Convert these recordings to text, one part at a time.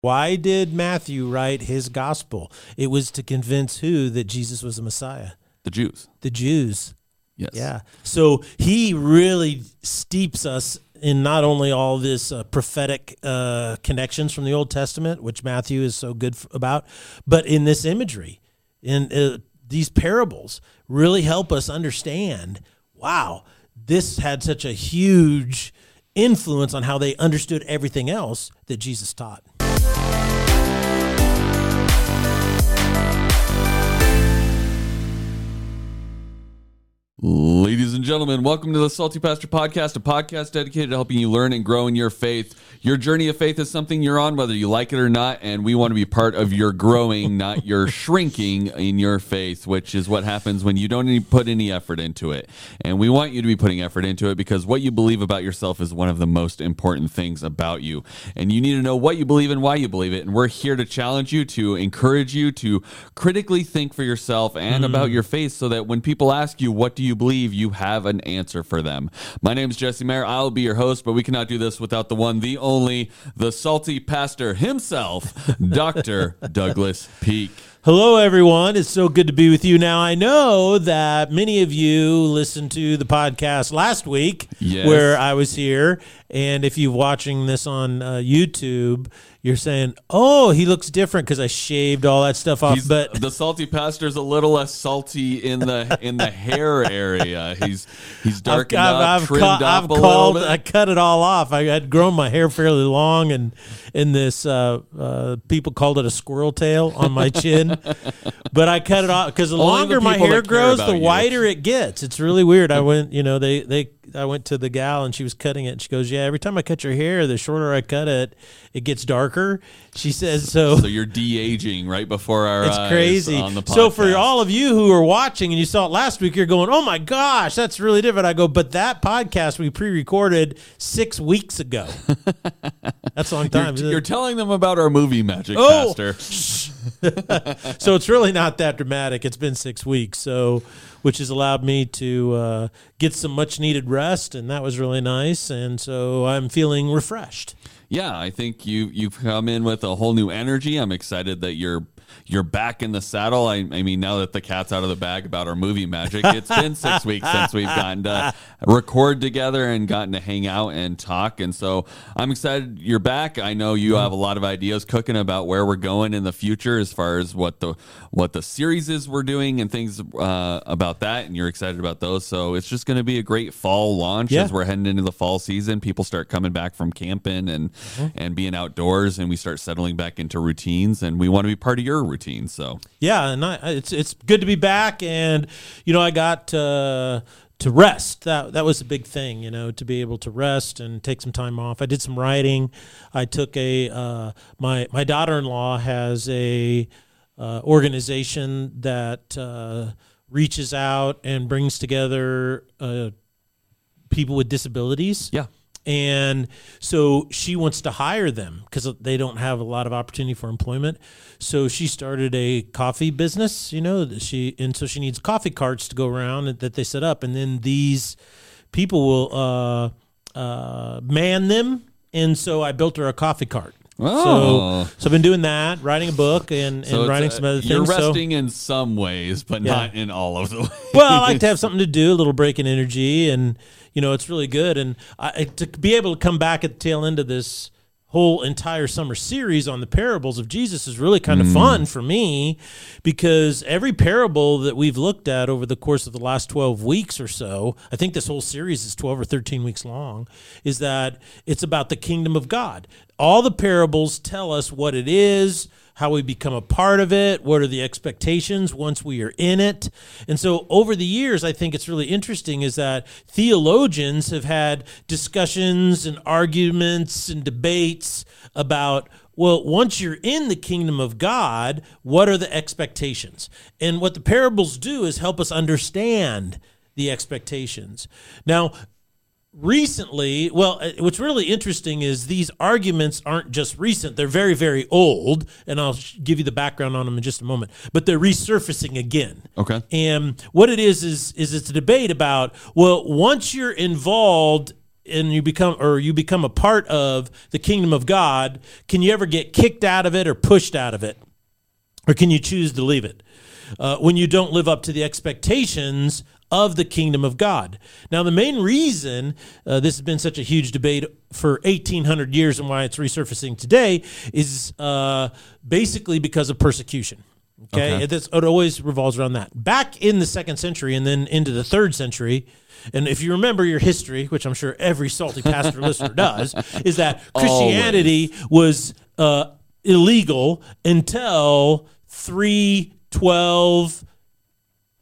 Why did Matthew write his gospel? It was to convince who that Jesus was the Messiah? The Jews. The Jews. Yes. Yeah. So he really steeps us in not only all this uh, prophetic uh, connections from the Old Testament, which Matthew is so good about, but in this imagery, in uh, these parables, really help us understand. Wow, this had such a huge influence on how they understood everything else that Jesus taught. 哦 Ladies and gentlemen, welcome to the Salty Pastor Podcast, a podcast dedicated to helping you learn and grow in your faith. Your journey of faith is something you're on, whether you like it or not, and we want to be part of your growing, not your shrinking in your faith, which is what happens when you don't put any effort into it. And we want you to be putting effort into it because what you believe about yourself is one of the most important things about you. And you need to know what you believe and why you believe it. And we're here to challenge you, to encourage you to critically think for yourself and about mm. your faith so that when people ask you, what do you believe, you have an answer for them. My name is Jesse Maher. I'll be your host, but we cannot do this without the one, the only, the salty pastor himself, Dr. Douglas Peake. Hello, everyone. It's so good to be with you. Now, I know that many of you listened to the podcast last week Yes. where I was here. And if you're watching this on uh, YouTube, you're saying, oh, he looks different because I shaved all that stuff off. He's, but the salty pastor's a little less salty in the in the hair area. He's he's darkened up, trimmed ca- up I've a called, little I cut it all off. I had grown my hair fairly long, and in this, uh, uh, people called it a squirrel tail on my chin. but I cut it off because the Only the longer my hair grows, the you. whiter it gets. It's really weird. I went, you know, they they. I went to the gal and she was cutting it. And she goes, "Yeah, every time I cut your hair, the shorter I cut it, it gets darker." She says, "So So you're de aging right before our it's crazy. So for all of you who are watching and you saw it last week, you're going, "Oh my gosh, that's really different." I go, "But that podcast we pre-recorded six weeks ago. that's a long time." you're, you're telling them about our movie magic, Oh! Pastor. so it's really not that dramatic. It's been six weeks, so which has allowed me to uh, get some much needed rest, and that was really nice. And so I'm feeling refreshed. Yeah, I think you you've come in with a whole new energy. I'm excited that you're you're back in the saddle. I, I mean, now that the cat's out of the bag about our movie magic, it's been six weeks since we've gotten to record together and gotten to hang out and talk. And so I'm excited you're back. I know you have a lot of ideas cooking about where we're going in the future as far as what the what the series is we're doing and things uh, about that. And you're excited about those. So it's just going to be a great fall launch Yeah. as we're heading into the fall season. People start coming back from camping and and being outdoors, and we start settling back into routines. And we want to be part of your routine. So Yeah, and I, it's it's good to be back, and you know I got uh, to rest. That that was a big thing, you know, to be able to rest and take some time off. I did some writing. I took a uh, my my daughter in law has a uh, organization that uh, reaches out and brings together uh, people with disabilities. yeah, And so she wants to hire them because they don't have a lot of opportunity for employment. So she started a coffee business, you know, she and so she needs coffee carts to go around that they set up, and then these people will uh, uh, man them. And so I built her a coffee cart. Oh. So, so I've been doing that, writing a book, and, so and writing it's, uh, some other You're things. So- resting in some ways, but Yeah. not in all of the ways. well, I like to have something to do, a little break in energy, and you know, it's really good. And I, to be able to come back at the tail end of this whole entire summer series on the parables of Jesus is really kind of mm. fun for me because every parable that we've looked at over the course of the last 12 weeks or so, I think this whole series is 12 or 13 weeks long, is that it's about the kingdom of God. All the parables tell us what it is, how we become a part of it, what are the expectations once we are in it. And so over the years, I think it's really interesting is that theologians have had discussions and arguments and debates about well, once you're in the kingdom of God, what are the expectations? And what the parables do is help us understand the expectations. Now, recently, well, uh, what's really interesting is these arguments aren't just recent, they're very, very old. And I'll give you the background on them in just a moment, but they're resurfacing again. Okay. And what it is is is it's a debate about well, once you're involved and you become or you become a part of the kingdom of God, can you ever get kicked out of it or pushed out of it? Or can you choose to leave it? Uh, when you don't live up to the expectations of the kingdom of God. Now, the main reason uh, this has been such a huge debate for 1800 years and why it's resurfacing today is uh, basically because of persecution. Okay, Okay. It, it always revolves around that. Back in the second century and then into the third century, and if you remember your history, which I'm sure every salty pastor listener does, is that Christianity was uh, illegal until 312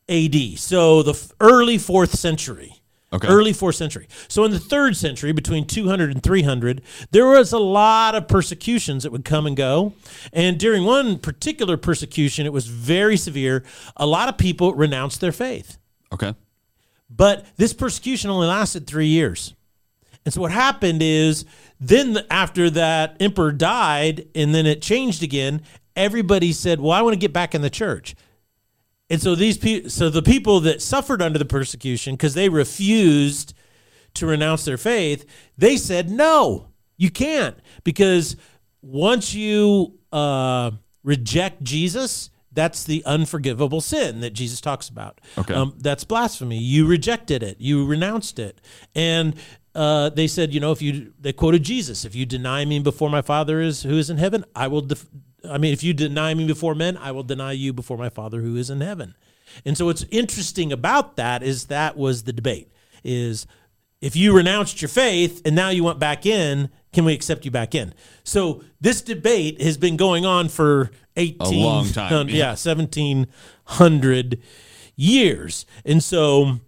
AD. So the f- early fourth century. Okay. Early fourth century. So in the third century, between 200 and 300, there was a lot of persecutions that would come and go. And during one particular persecution, it was very severe. A lot of people renounced their faith. Okay. But this persecution only lasted three years. And so what happened is then after that emperor died and then it changed again, everybody said, "Well, I want to get back in the church." And so these people, so the people that suffered under the persecution because they refused to renounce their faith, they said, "No, you can't," because once you uh, reject Jesus, that's the unforgivable sin that Jesus talks about. Okay. Um, that's blasphemy. You rejected it. You renounced it, and uh, they said, you know, if you they quoted Jesus, if you deny me before my Father is who is in heaven, I will. Def- I mean, if you deny me before men, I will deny you before my Father who is in heaven. And so, what's interesting about that is that was the debate: is if you renounced your faith and now you went back in, can we accept you back in? So this debate has been going on for 18 a long time, yeah, yeah. 1700 years. And so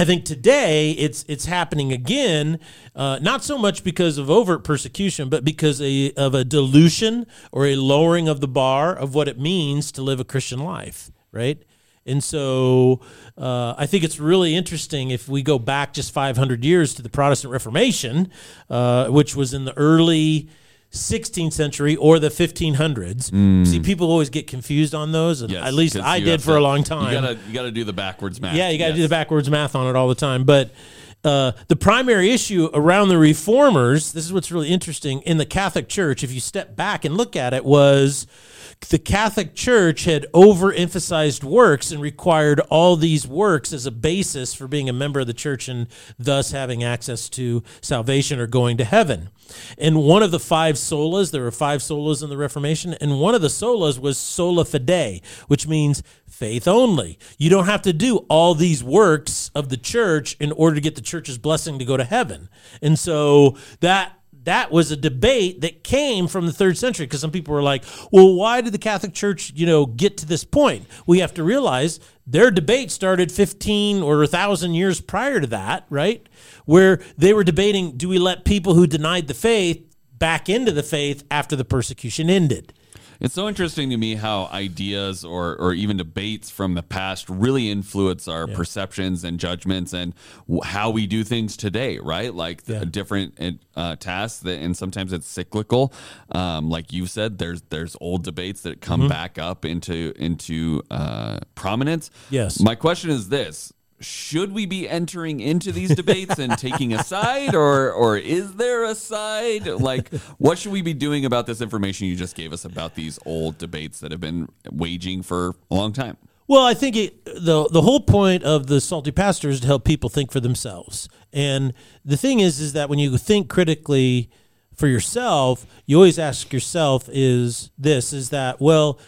I think today it's it's happening again, uh, not so much because of overt persecution, but because a, of a dilution or a lowering of the bar of what it means to live a Christian life, right? And so uh, I think it's really interesting if we go back just 500 years to the Protestant Reformation, uh, which was in the early 16th century or the 1500s. See, people always get confused on those. and Yes, At least I did for to- a long time. You gotta you gotta do the backwards math. Yeah, you got to do the backwards math on it all the time. But uh, the primary issue around the reformers, this is what's really interesting in the Catholic Church, if you step back and look at it, was the Catholic Church had overemphasized works and required all these works as a basis for being a member of the church and thus having access to salvation or going to heaven. And one of the five solas, there were five solas in the Reformation, and one of the solas was sola fide, which means faith only. You don't have to do all these works of the church in order to get the church's blessing to go to heaven. And so that that was a debate that came from the third century because some people were like, well, why did the Catholic Church, you know, get to this point? We have to realize their debate started 15 or 1,000 years prior to that, right? Where they were debating do we let people who denied the faith back into the faith after the persecution ended? It's so interesting to me how ideas or, or even debates from the past really influence our perceptions and judgments and w- how we do things today, right? Like the Yeah. different uh, tasks, that, and sometimes it's cyclical. Um, like you said, there's there's old debates that come Mm-hmm. back up into into uh, prominence. Yes. My question is this. Should we be entering into these debates and taking a side, or or is there a side? Like, what should we be doing about this information you just gave us about these old debates that have been waging for a long time? Well, I think it, the the whole point of the salty pastor is to help people think for themselves. And the thing is, is that when you think critically for yourself, you always ask yourself: is this is that well?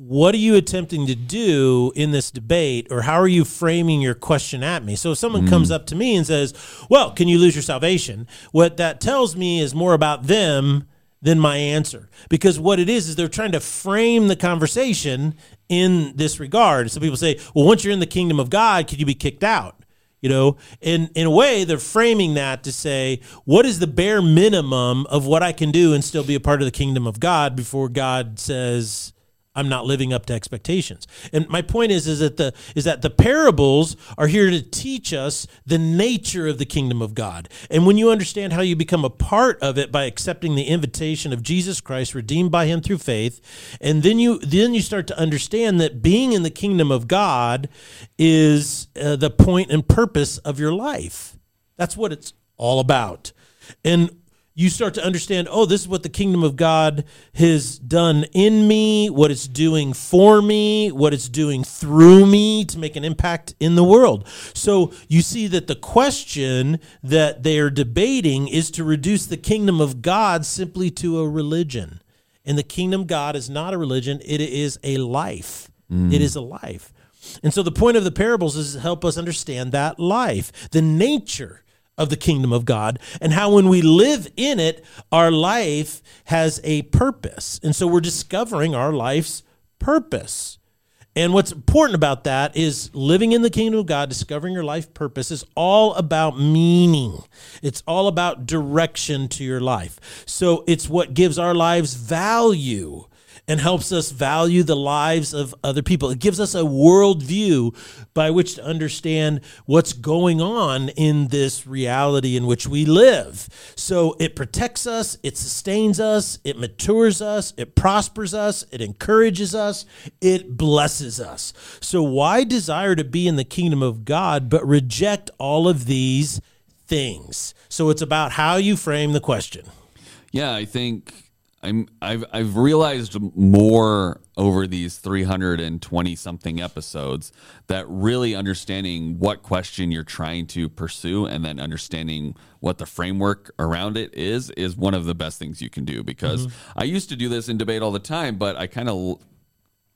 What are you attempting to do in this debate, or how are you framing your question at me? So, if someone mm. comes up to me and says, "Well, can you lose your salvation?" What that tells me is more about them than my answer. Because what it is is they're trying to frame the conversation in this regard. So people say, well, once you're in the kingdom of God, could you be kicked out? You know, in in a way, they're framing that to say, what is the bare minimum of what I can do and still be a part of the kingdom of God before God says I'm not living up to expectations. And my point is is that the is that the parables are here to teach us the nature of the kingdom of God. And when you understand how you become a part of it by accepting the invitation of Jesus Christ redeemed by him through faith, and then you then you start to understand that being in the kingdom of God is uh, the point and purpose of your life. That's what it's all about. And you start to understand, oh, this is what the kingdom of God has done in me, what it's doing for me, what it's doing through me to make an impact in the world. So you see that the question that they are debating is to reduce the kingdom of God simply to a religion. And the kingdom of God is not a religion, it is a life. Mm. It is a life. And so the point of the parables is to help us understand that life, the nature of the kingdom of God, and how when we live in it, our life has a purpose. And so we're discovering our life's purpose. And what's important about that is living in the kingdom of God, discovering your life purpose is all about meaning. It's all about direction to your life. So it's what gives our lives value and helps us value the lives of other people. It gives us a worldview by which to understand what's going on in this reality in which we live. So it protects us, it sustains us, it matures us, it prospers us, it encourages us, it blesses us. So why desire to be in the kingdom of God but reject all of these things? So it's about how you frame the question. Yeah, I think I'm I've I've realized more over these 320 something episodes that really understanding what question you're trying to pursue and then understanding what the framework around it is is one of the best things you can do because mm-hmm. I used to do this in debate all the time but I kind of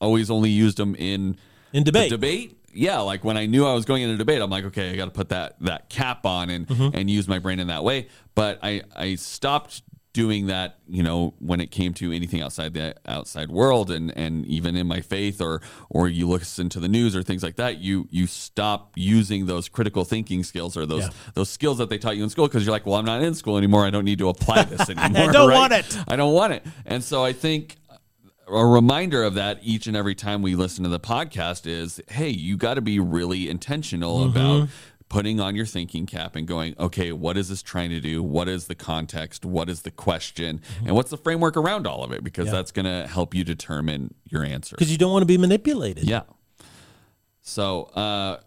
always only used them in In debate. debate? Yeah like when i knew i was going into debate i'm like okay i got to put that that cap on and mm-hmm. and use my brain in that way. But i i stopped doing that you know when it came to anything outside the outside world and and even in my faith or or you listen to the news or things like that you you stop using those critical thinking skills or those Yeah. those skills that they taught you in school because you're like well i'm not in school anymore i don't need to apply this anymore I don't right? want it. i don't want it and so i think a reminder of that each and every time we listen to the podcast is hey you got to be really intentional Mm-hmm. about putting on your thinking cap and going okay what is this trying to do? What is the context? What is the question? Mm-hmm. and what's the framework around all of it? Because that's going to help you determine your answer Because you don't want to be manipulated. yeah. So uh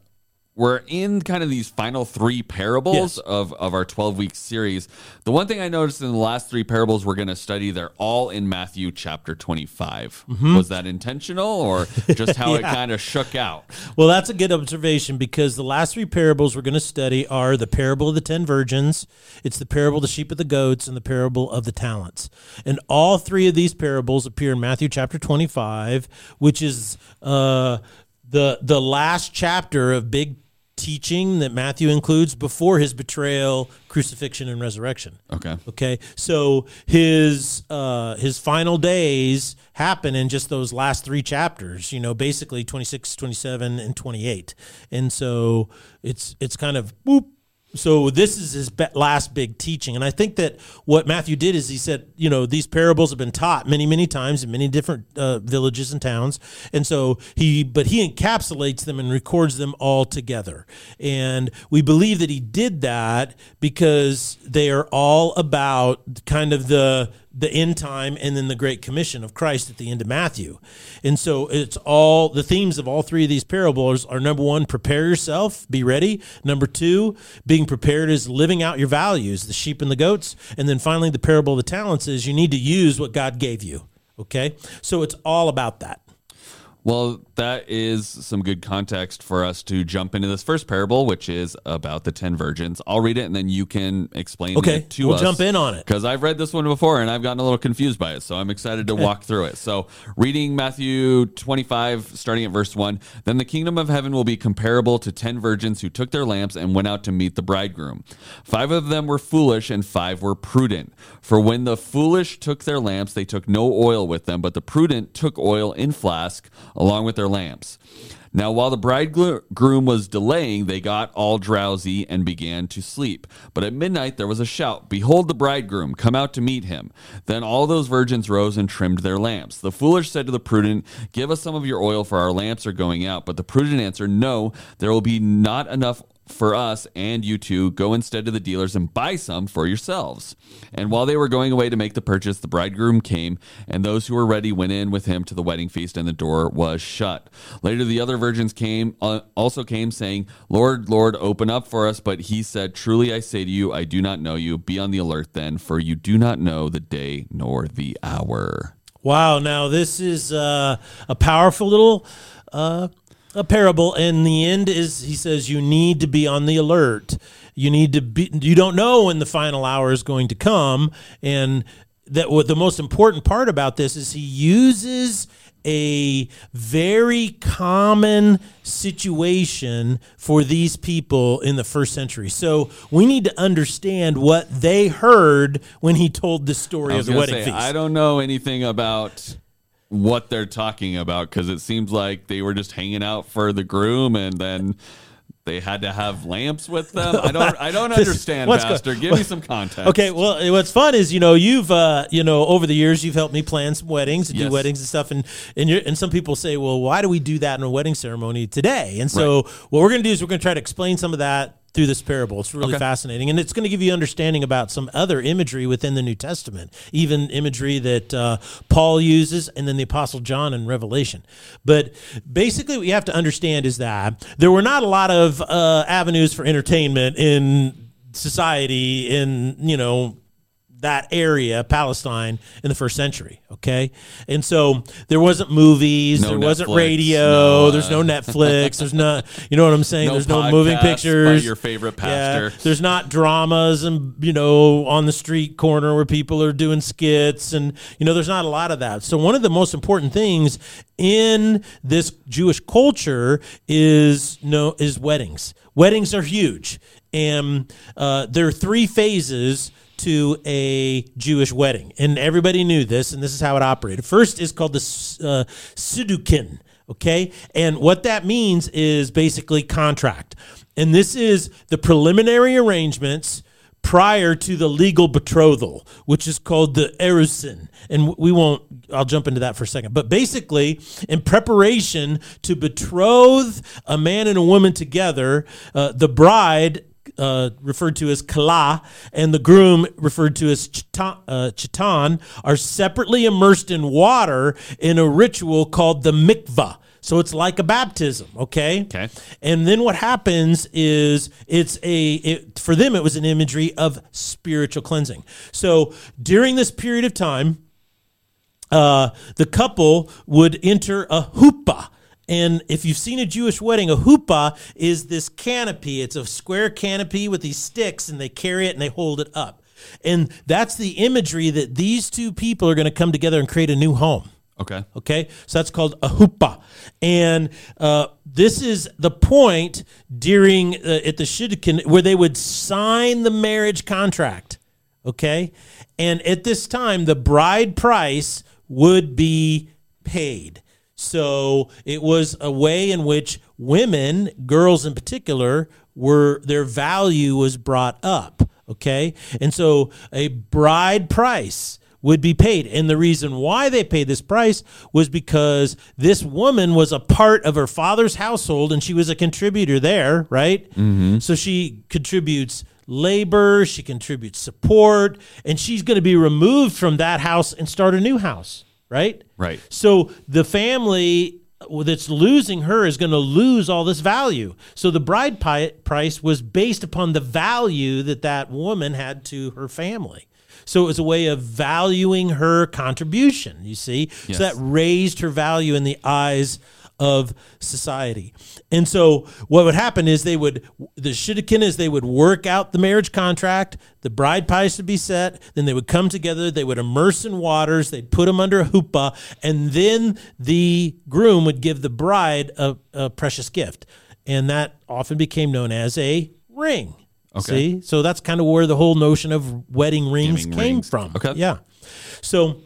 we're in kind of these final three parables Yes. of, of our 12 week series. The one thing I noticed in the last three parables we're going to study, they're all in Matthew chapter 25. Was that intentional or just how it Mm-hmm. Kind of shook out? Well, that's a good observation because the last three parables we're going to study are the parable of the ten virgins, it's the parable of the sheep and the goats, and the parable of the talents. And all three of these parables appear in Matthew chapter 25, which is uh, the the last chapter of big teaching that Matthew includes before his betrayal, crucifixion, and resurrection. Okay. Okay, so his uh, his final days happen in just those last three chapters. You know, basically 26, 27, and twenty eight, and so it's it's kind of boop. So this is his last big teaching, and I think that what Matthew did is he said, you know, these parables have been taught many, many times in many different uh, villages and towns, and so he, but he encapsulates them and records them all together, and we believe that he did that because they are all about kind of the the end time and then the great commission of Christ at the end of Matthew. And so it's all the themes of all three of these parables are number 1 prepare yourself, be ready. Number 2, being prepared is living out your values, the sheep and the goats, and then finally the parable of the talents is you need to use what God gave you. Okay? So it's all about that. Well, that is some good context for us to jump into this first parable, which is about the 10 virgins. I'll read it and then you can explain Okay, it to we'll us. jump in on it. Because I've read this one before and I've gotten a little confused by it. So I'm excited to walk through it. So, reading Matthew 25, starting at verse 1 Then the kingdom of heaven will be comparable to 10 virgins who took their lamps and went out to meet the bridegroom. Five of them were foolish and five were prudent. For when the foolish took their lamps, they took no oil with them, but the prudent took oil in flask along with their lamps. Now, while the bridegroom was delaying, they got all drowsy and began to sleep. But at midnight there was a shout Behold, the bridegroom, come out to meet him. Then all those virgins rose and trimmed their lamps. The foolish said to the prudent, Give us some of your oil, for our lamps are going out. But the prudent answered, No, there will be not enough for us and you two. Go instead to the dealers and buy some for yourselves. And while they were going away to make the purchase, the bridegroom came, and those who were ready went in with him to the wedding feast, and the door was shut. Later, the other virgins came, uh, also came, saying, Lord, Lord, open up for us. But he said, Truly I say to you, I do not know you. Be on the alert then, for you do not know the day nor the hour. Wow. Now, this is uh, a powerful little. Uh, a parable and the end is he says you need to be on the alert you need to be you don't know when the final hour is going to come and that what the most important part about this is he uses a very common situation for these people in the first century. So we need to understand what they heard when he told the story of the wedding say, feast. I don't know anything about what they're talking about because it seems like they were just hanging out for the groom and then they had to have lamps with them. I don't. I don't understand, what's go- Pastor. Give me some context. Okay, well, what's fun is you know you've uh, you know over the years you've helped me plan some weddings and Yes. do weddings and stuff, and and you're, and some people say, well, why do we do that in a wedding ceremony today? And so what we're going to do is we're going to try to explain some of that through this parable. It's really Okay. fascinating, and it's going to give you understanding about some other imagery within the New Testament, even imagery that uh, Paul uses, and then the Apostle John in Revelation. But basically, what you have to understand is that there were not a lot of uh, avenues for entertainment in society in you know that area, Palestine, in the first century. Okay, and so there wasn't movies, No there wasn't radio, no, uh, there's no Netflix, there's not, you know what I'm saying? No there's no moving pictures. your favorite Yeah, pastor. there's not dramas and you know on the street corner where people are doing skits and you know there's not a lot of that. So one of the most important things in this Jewish culture is no is weddings. Weddings are huge, and uh, there are three phases to a Jewish wedding, and everybody knew this, and this is how it operated. First is called the uh. Okay, and what that means is basically contract, and this is the preliminary arrangements prior to the legal betrothal, which is called the erusin. And we won't, I'll jump into that for a second. But basically, in preparation to betroth a man and a woman together, uh, the bride, uh, referred to as kala, and the groom, referred to as chitan, uh, chitan, are separately immersed in water in a ritual called the mikvah. So it's like a baptism, okay? Okay. And then what happens is it's a it, for them it was an imagery of spiritual cleansing. So during this period of time, uh, the couple would enter a huppah. And if you've seen a Jewish wedding, a huppah is this canopy. It's a square canopy with these sticks, and they carry it and they hold it up. And that's the imagery that these two people are going to come together and create a new home. Okay. Okay, so that's called a huppah, and uh, this is the point during uh, at the shidduchin where they would sign the marriage contract. Okay, and at this time, the bride price would be paid. So it was a way in which women, girls in particular, were their value was brought up. Okay, and so a bride price would be paid. And the reason why they paid this price was because this woman was a part of her father's household and she was a contributor there, right? Mm-hmm. So she contributes labor, she contributes support, and she's going to be removed from that house and start a new house, right? Right. So the family that's losing her is going to lose all this value. So the bride pi- price was based upon the value that that woman had to her family. So it was a way of valuing her contribution, you see? Yes. So that raised her value in the eyes of society. And so what would happen is they would the shidduchin is they would work out the marriage contract, the bride price would be set, then they would come together, they would immerse in waters, they'd put them under a huppah, and then the groom would give the bride a, a precious gift. And that often became known as a ring. Okay. See? So that's kind of where the whole notion of wedding rings came rings. from. Okay. Yeah. So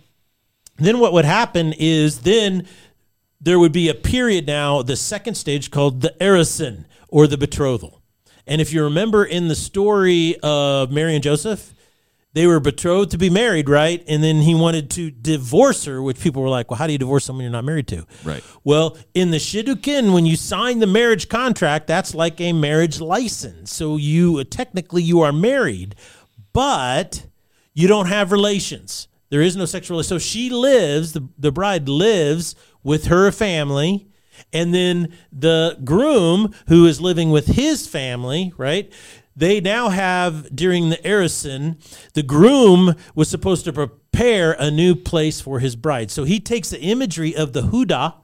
then what would happen is then there would be a period now, the second stage called the erison or the betrothal. And if you remember in the story of Mary and Joseph, they were betrothed to be married, right? And then he wanted to divorce her, which people were like, well, how do you divorce someone you're not married to? Right. Well, in the Shidduchin, when you sign the marriage contract, that's like a marriage license. So you uh, technically you are married, but you don't have relations. There is no sexual. So she lives, the, the bride lives with her family. And then the groom, who is living with his family, right? They now have, during the Erison, the groom was supposed to prepare a new place for his bride. So he takes the imagery of the Huda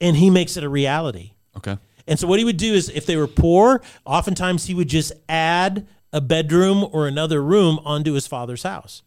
and he makes it a reality. Okay. And so what he would do is if they were poor, oftentimes he would just add a bedroom or another room onto his father's house.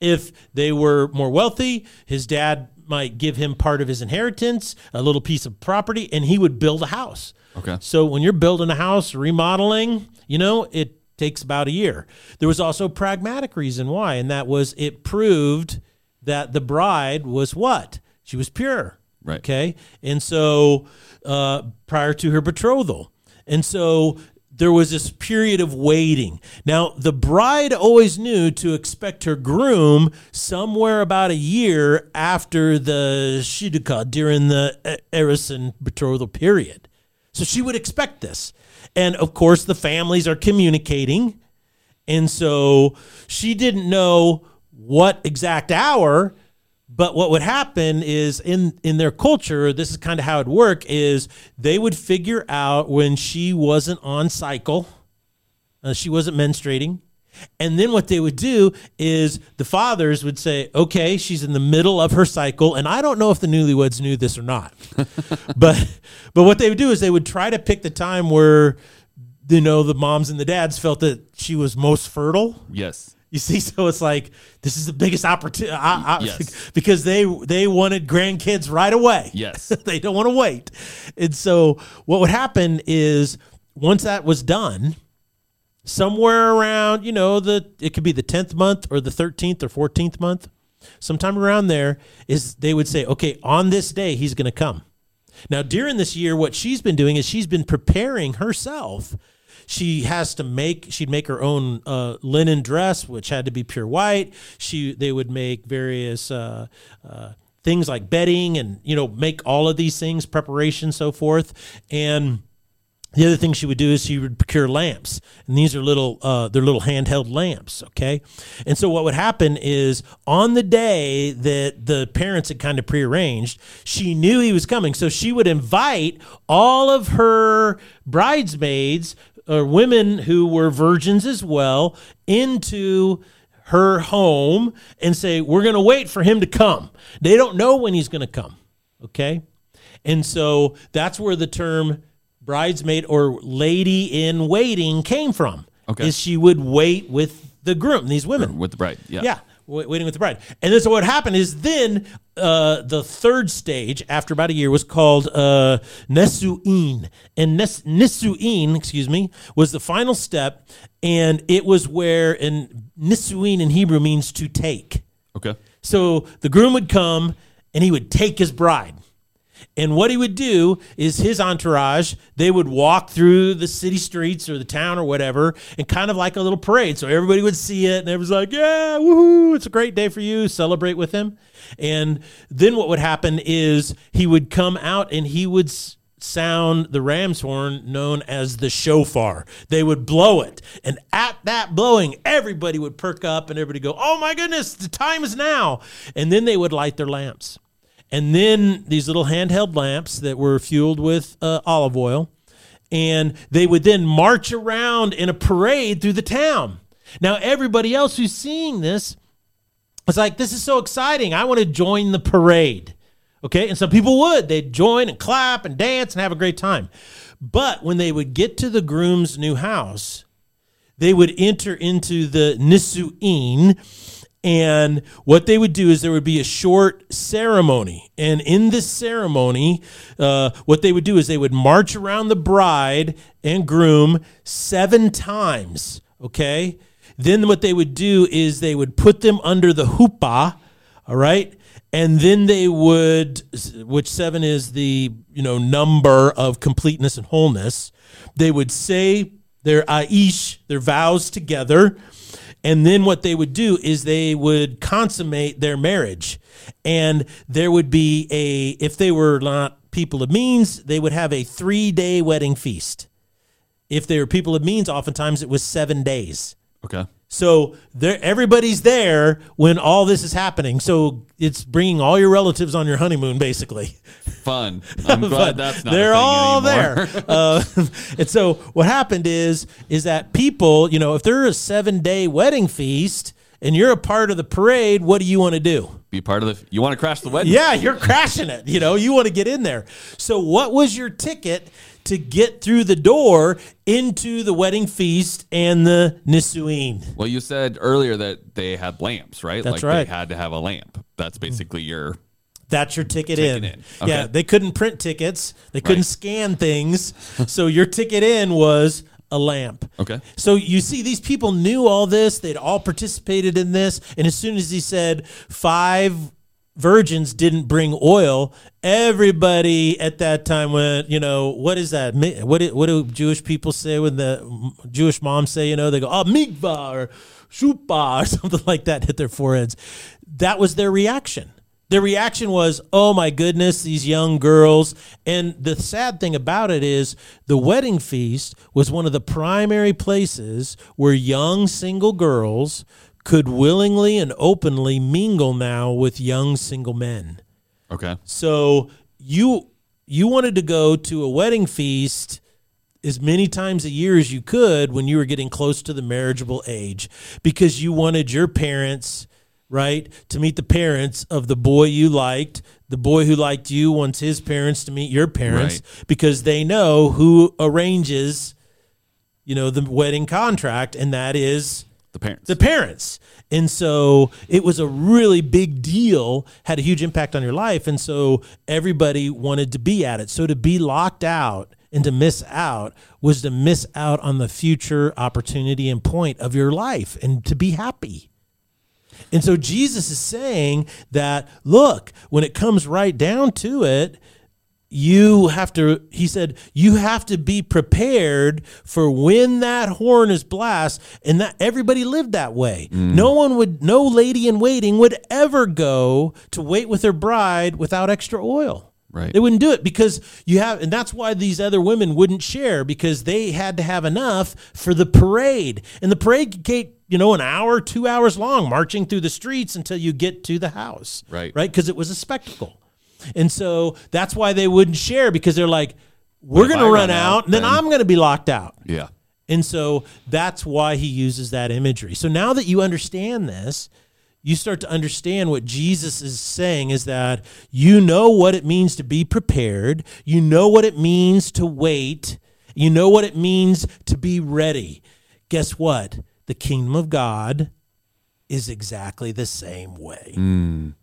If they were more wealthy, his dad might give him part of his inheritance, a little piece of property, and he would build a house. Okay. So when you're building a house, remodeling, you know, it takes about a year. There was also a pragmatic reason why, and that was it proved that the bride was what? She was pure. Right. Okay. And so uh, prior to her betrothal. And so there was this period of waiting. Now, the bride always knew to expect her groom somewhere about a year after the Shidducha during the Erison betrothal period. So she would expect this. And of course, the families are communicating. And so she didn't know what exact hour but what would happen is in in their culture, this is kind of how it work is they would figure out when she wasn't on cycle, uh, she wasn't menstruating. And then what they would do is the fathers would say, "Okay, she's in the middle of her cycle." And I don't know if the newlyweds knew this or not. but but what they would do is they would try to pick the time where you know the moms and the dads felt that she was most fertile. Yes. You see, so it's like this is the biggest opportunity Yes. because they they wanted grandkids right away. Yes. they don't want to wait, and so what would happen is once that was done, somewhere around you know the it could be the tenth month or the thirteenth or fourteenth month, sometime around there is they would say, okay, on this day he's going to come. Now during this year, what she's been doing is she's been preparing herself she has to make she'd make her own uh, linen dress which had to be pure white. She they would make various uh, uh, things like bedding and you know make all of these things preparation so forth. And the other thing she would do is she would procure lamps, and these are little, uh, they're little handheld lamps. Okay, and so what would happen is on the day that the parents had kind of prearranged, she knew he was coming, so she would invite all of her bridesmaids or women who were virgins as well into her home and say, "We're going to wait for him to come." They don't know when he's going to come. Okay, and so that's where the term bridesmaid or lady in waiting came from. Okay. Is she would wait with the groom, these women. With the bride. Yeah. Yeah, waiting with the bride. And then so what happened is then uh, the third stage after about a year was called uh, Nesu'in. And Nes- Nisu'in, excuse me, was the final step. And it was where, and Nisu'in in Hebrew means to take. Okay. So the groom would come and he would take his bride. And what he would do is his entourage, they would walk through the city streets or the town or whatever, and kind of like a little parade. So everybody would see it and everyone's like, yeah, woohoo, it's a great day for you. Celebrate with him. And then what would happen is he would come out and he would sound the ram's horn known as the shofar. They would blow it. And at that blowing, everybody would perk up and everybody go, oh my goodness, the time is now. And then they would light their lamps. And then these little handheld lamps that were fueled with uh, olive oil. And they would then march around in a parade through the town. Now, everybody else who's seeing this it's like, this is so exciting. I want to join the parade. Okay. And some people would. They'd join and clap and dance and have a great time. But when they would get to the groom's new house, they would enter into the Nisu'in. And what they would do is there would be a short ceremony. And in this ceremony, uh, what they would do is they would march around the bride and groom seven times. Okay. Then what they would do is they would put them under the huppah. All right. And then they would, which seven is the you know number of completeness and wholeness. They would say their aish, their vows together, And then what they would do is they would consummate their marriage. And there would be a, if they were not people of means, they would have a three day wedding feast. If they were people of means, oftentimes it was seven days. Okay. So there, everybody's there when all this is happening. So it's bringing all your relatives on your honeymoon, basically. Fun. I'm glad But that's not. they're all anymore. there. uh, and so what happened is is that people, you know, if they're a seven day wedding feast and you're a part of the parade, what do you want to do? Be part of the. You want to crash the wedding? Yeah, you're crashing it. You know, you want to get in there. So what was your ticket to get through the door into the wedding feast and the Nisu'in? Well, you said earlier that they had lamps, right? That's like right. They had to have a lamp. That's mm-hmm. basically your. That's your ticket, Ticket in. in. Okay. Yeah, they couldn't print tickets. They couldn't Right. scan things. so your ticket in was a lamp. Okay. So you see, these people knew all this. They'd all participated in this. And as soon as he said five virgins didn't bring oil, everybody at that time went, you know, what is that? What do, what do Jewish people say when the Jewish moms say, you know, they go, oh, mikvah or shupa or something like that hit their foreheads. That was their reaction. Their reaction was, "Oh my goodness, these young girls!" And the sad thing about it is, the wedding feast was one of the primary places where young single girls could willingly and openly mingle now with young single men. Okay. So you you wanted to go to a wedding feast as many times a year as you could when you were getting close to the marriageable age because you wanted your parents right to meet the parents of the boy you liked the boy who liked you wants his parents to meet your parents because they know who arranges you know the wedding contract and that is The parents. the parents. And so it was a really big deal, had a huge impact on your life. And so everybody wanted to be at it. So to be locked out and to miss out was to miss out on the future opportunity and point of your life and to be happy. And so Jesus is saying that, look, when it comes right down to it, you have to he said you have to be prepared for when that horn is blast and that everybody lived that way. Mm. No one would no lady in waiting would ever go to wait with her bride without extra oil. Right. they wouldn't do it because you have and that's why these other women wouldn't share because they had to have enough for the parade. And the parade could you know an hour two hours long marching through the streets until you get to the house. Right. right? Because it was a spectacle and so that's why they wouldn't share because they're like, we're going to run run out, out, and then then- I'm going to be locked out. yeah. And so that's why he uses that imagery. So now that you understand this, you start to understand what Jesus is saying is that you know what it means to be prepared, you know what it means to wait, you know what it means to be ready. Guess what? The kingdom of God is exactly the same way. Mm.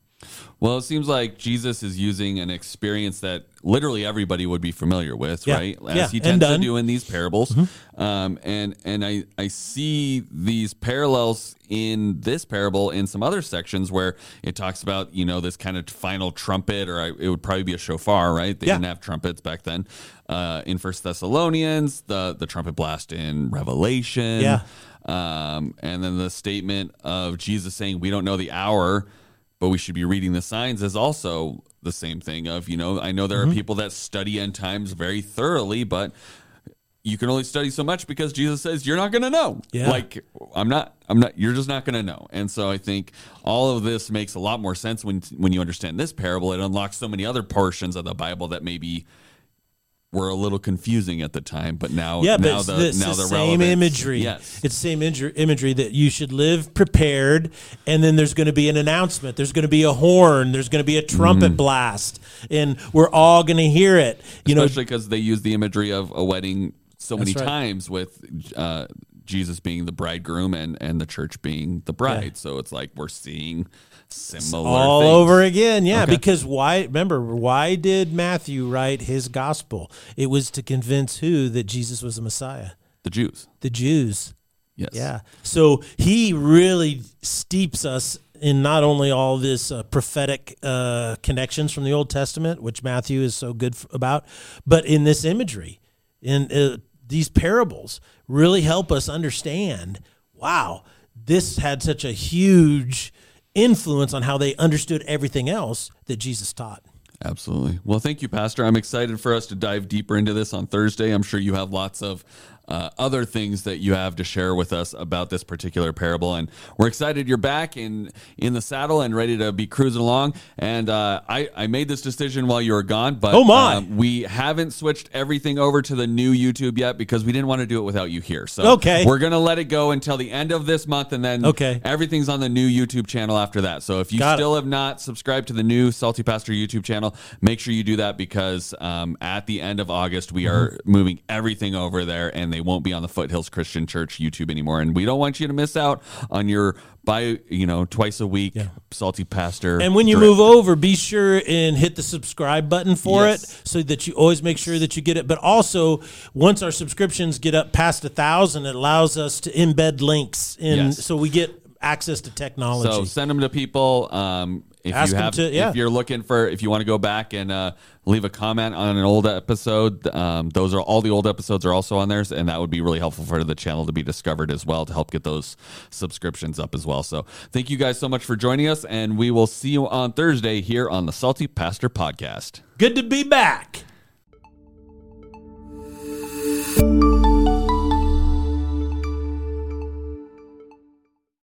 Well, it seems like Jesus is using an experience that literally everybody would be familiar with, Yeah. right? As Yeah, he tends to. Mm-hmm. do in these parables. Um, and and I, I see these parallels in this parable in some other sections where it talks about, you know, this kind of final trumpet, or I, it would probably be a shofar, right? They Yeah. didn't have trumpets back then. Uh, in First Thessalonians, the, the trumpet blast in Revelation. Yeah. Um, and then the statement of Jesus saying, We don't know the hour, but we should be reading the signs is also the same thing of, you know, I know there Mm-hmm. are people that study end times very thoroughly, but you can only study so much because Jesus says you're not going to know. Yeah. Like I'm not I'm not you're just not going to know. And so I think all of this makes a lot more sense when when you understand this parable. It unlocks so many other portions of the Bible that maybe were a little confusing at the time, but now Yeah, but now it's the, it's now the same imagery. Yes. It's the same imagery, imagery that you should live prepared, and then there's going to be an announcement. There's going to be a horn. There's going to be a trumpet blast, and we're all going to hear it. You know, especially because they use the imagery of a wedding so many right. times with uh, Jesus being the bridegroom and, and the church being the bride. So it's like we're seeing similar all things. over again. Yeah, Okay. because why? Remember, why did Matthew write his gospel? It was to convince who that Jesus was the Messiah. the Jews. The Jews. Yes. Yeah. So he really steeps us in not only all this uh, prophetic uh, connections from the Old Testament, which Matthew is so good about, but in this imagery, in uh, these parables, really help us understand. Wow, this had such a huge influence on how they understood everything else that Jesus taught. Absolutely. Well, thank you, Pastor. I'm excited for us to dive deeper into this on Thursday. I'm sure you have lots of uh, other things that you have to share with us about this particular parable. And we're excited you're back in in the saddle and ready to be cruising along. And uh, I I made this decision while you were gone, but Oh, my. um, we haven't switched everything over to the new YouTube yet because we didn't want to do it without you here. So Okay. we're gonna let it go until the end of this month, and then Okay. everything's on the new YouTube channel after that. So if you Got it. still have not subscribed to the new Salty Pastor YouTube channel, make sure you do that because um, at the end of August we are Mm-hmm. moving everything over there, and they won't be on the Foothills Christian Church YouTube anymore. And we don't want you to miss out on your by you know twice a week Salty Pastor. And when you drip. move over, be sure and hit the subscribe button for Yes. it so that you always make sure that you get it. But also, once our subscriptions get up past a thousand, it allows us to embed links in Yes. so we get access to technology. So send them to people. Um, if Ask you have, to, yeah. if you're looking for, if you want to go back and uh, leave a comment on an old episode, um, those are all the old episodes are also on there, and that would be really helpful for the channel to be discovered as well to help get those subscriptions up as well. So thank you guys so much for joining us, and we will see you on Thursday here on the Salty Pastor Podcast. Good to be back.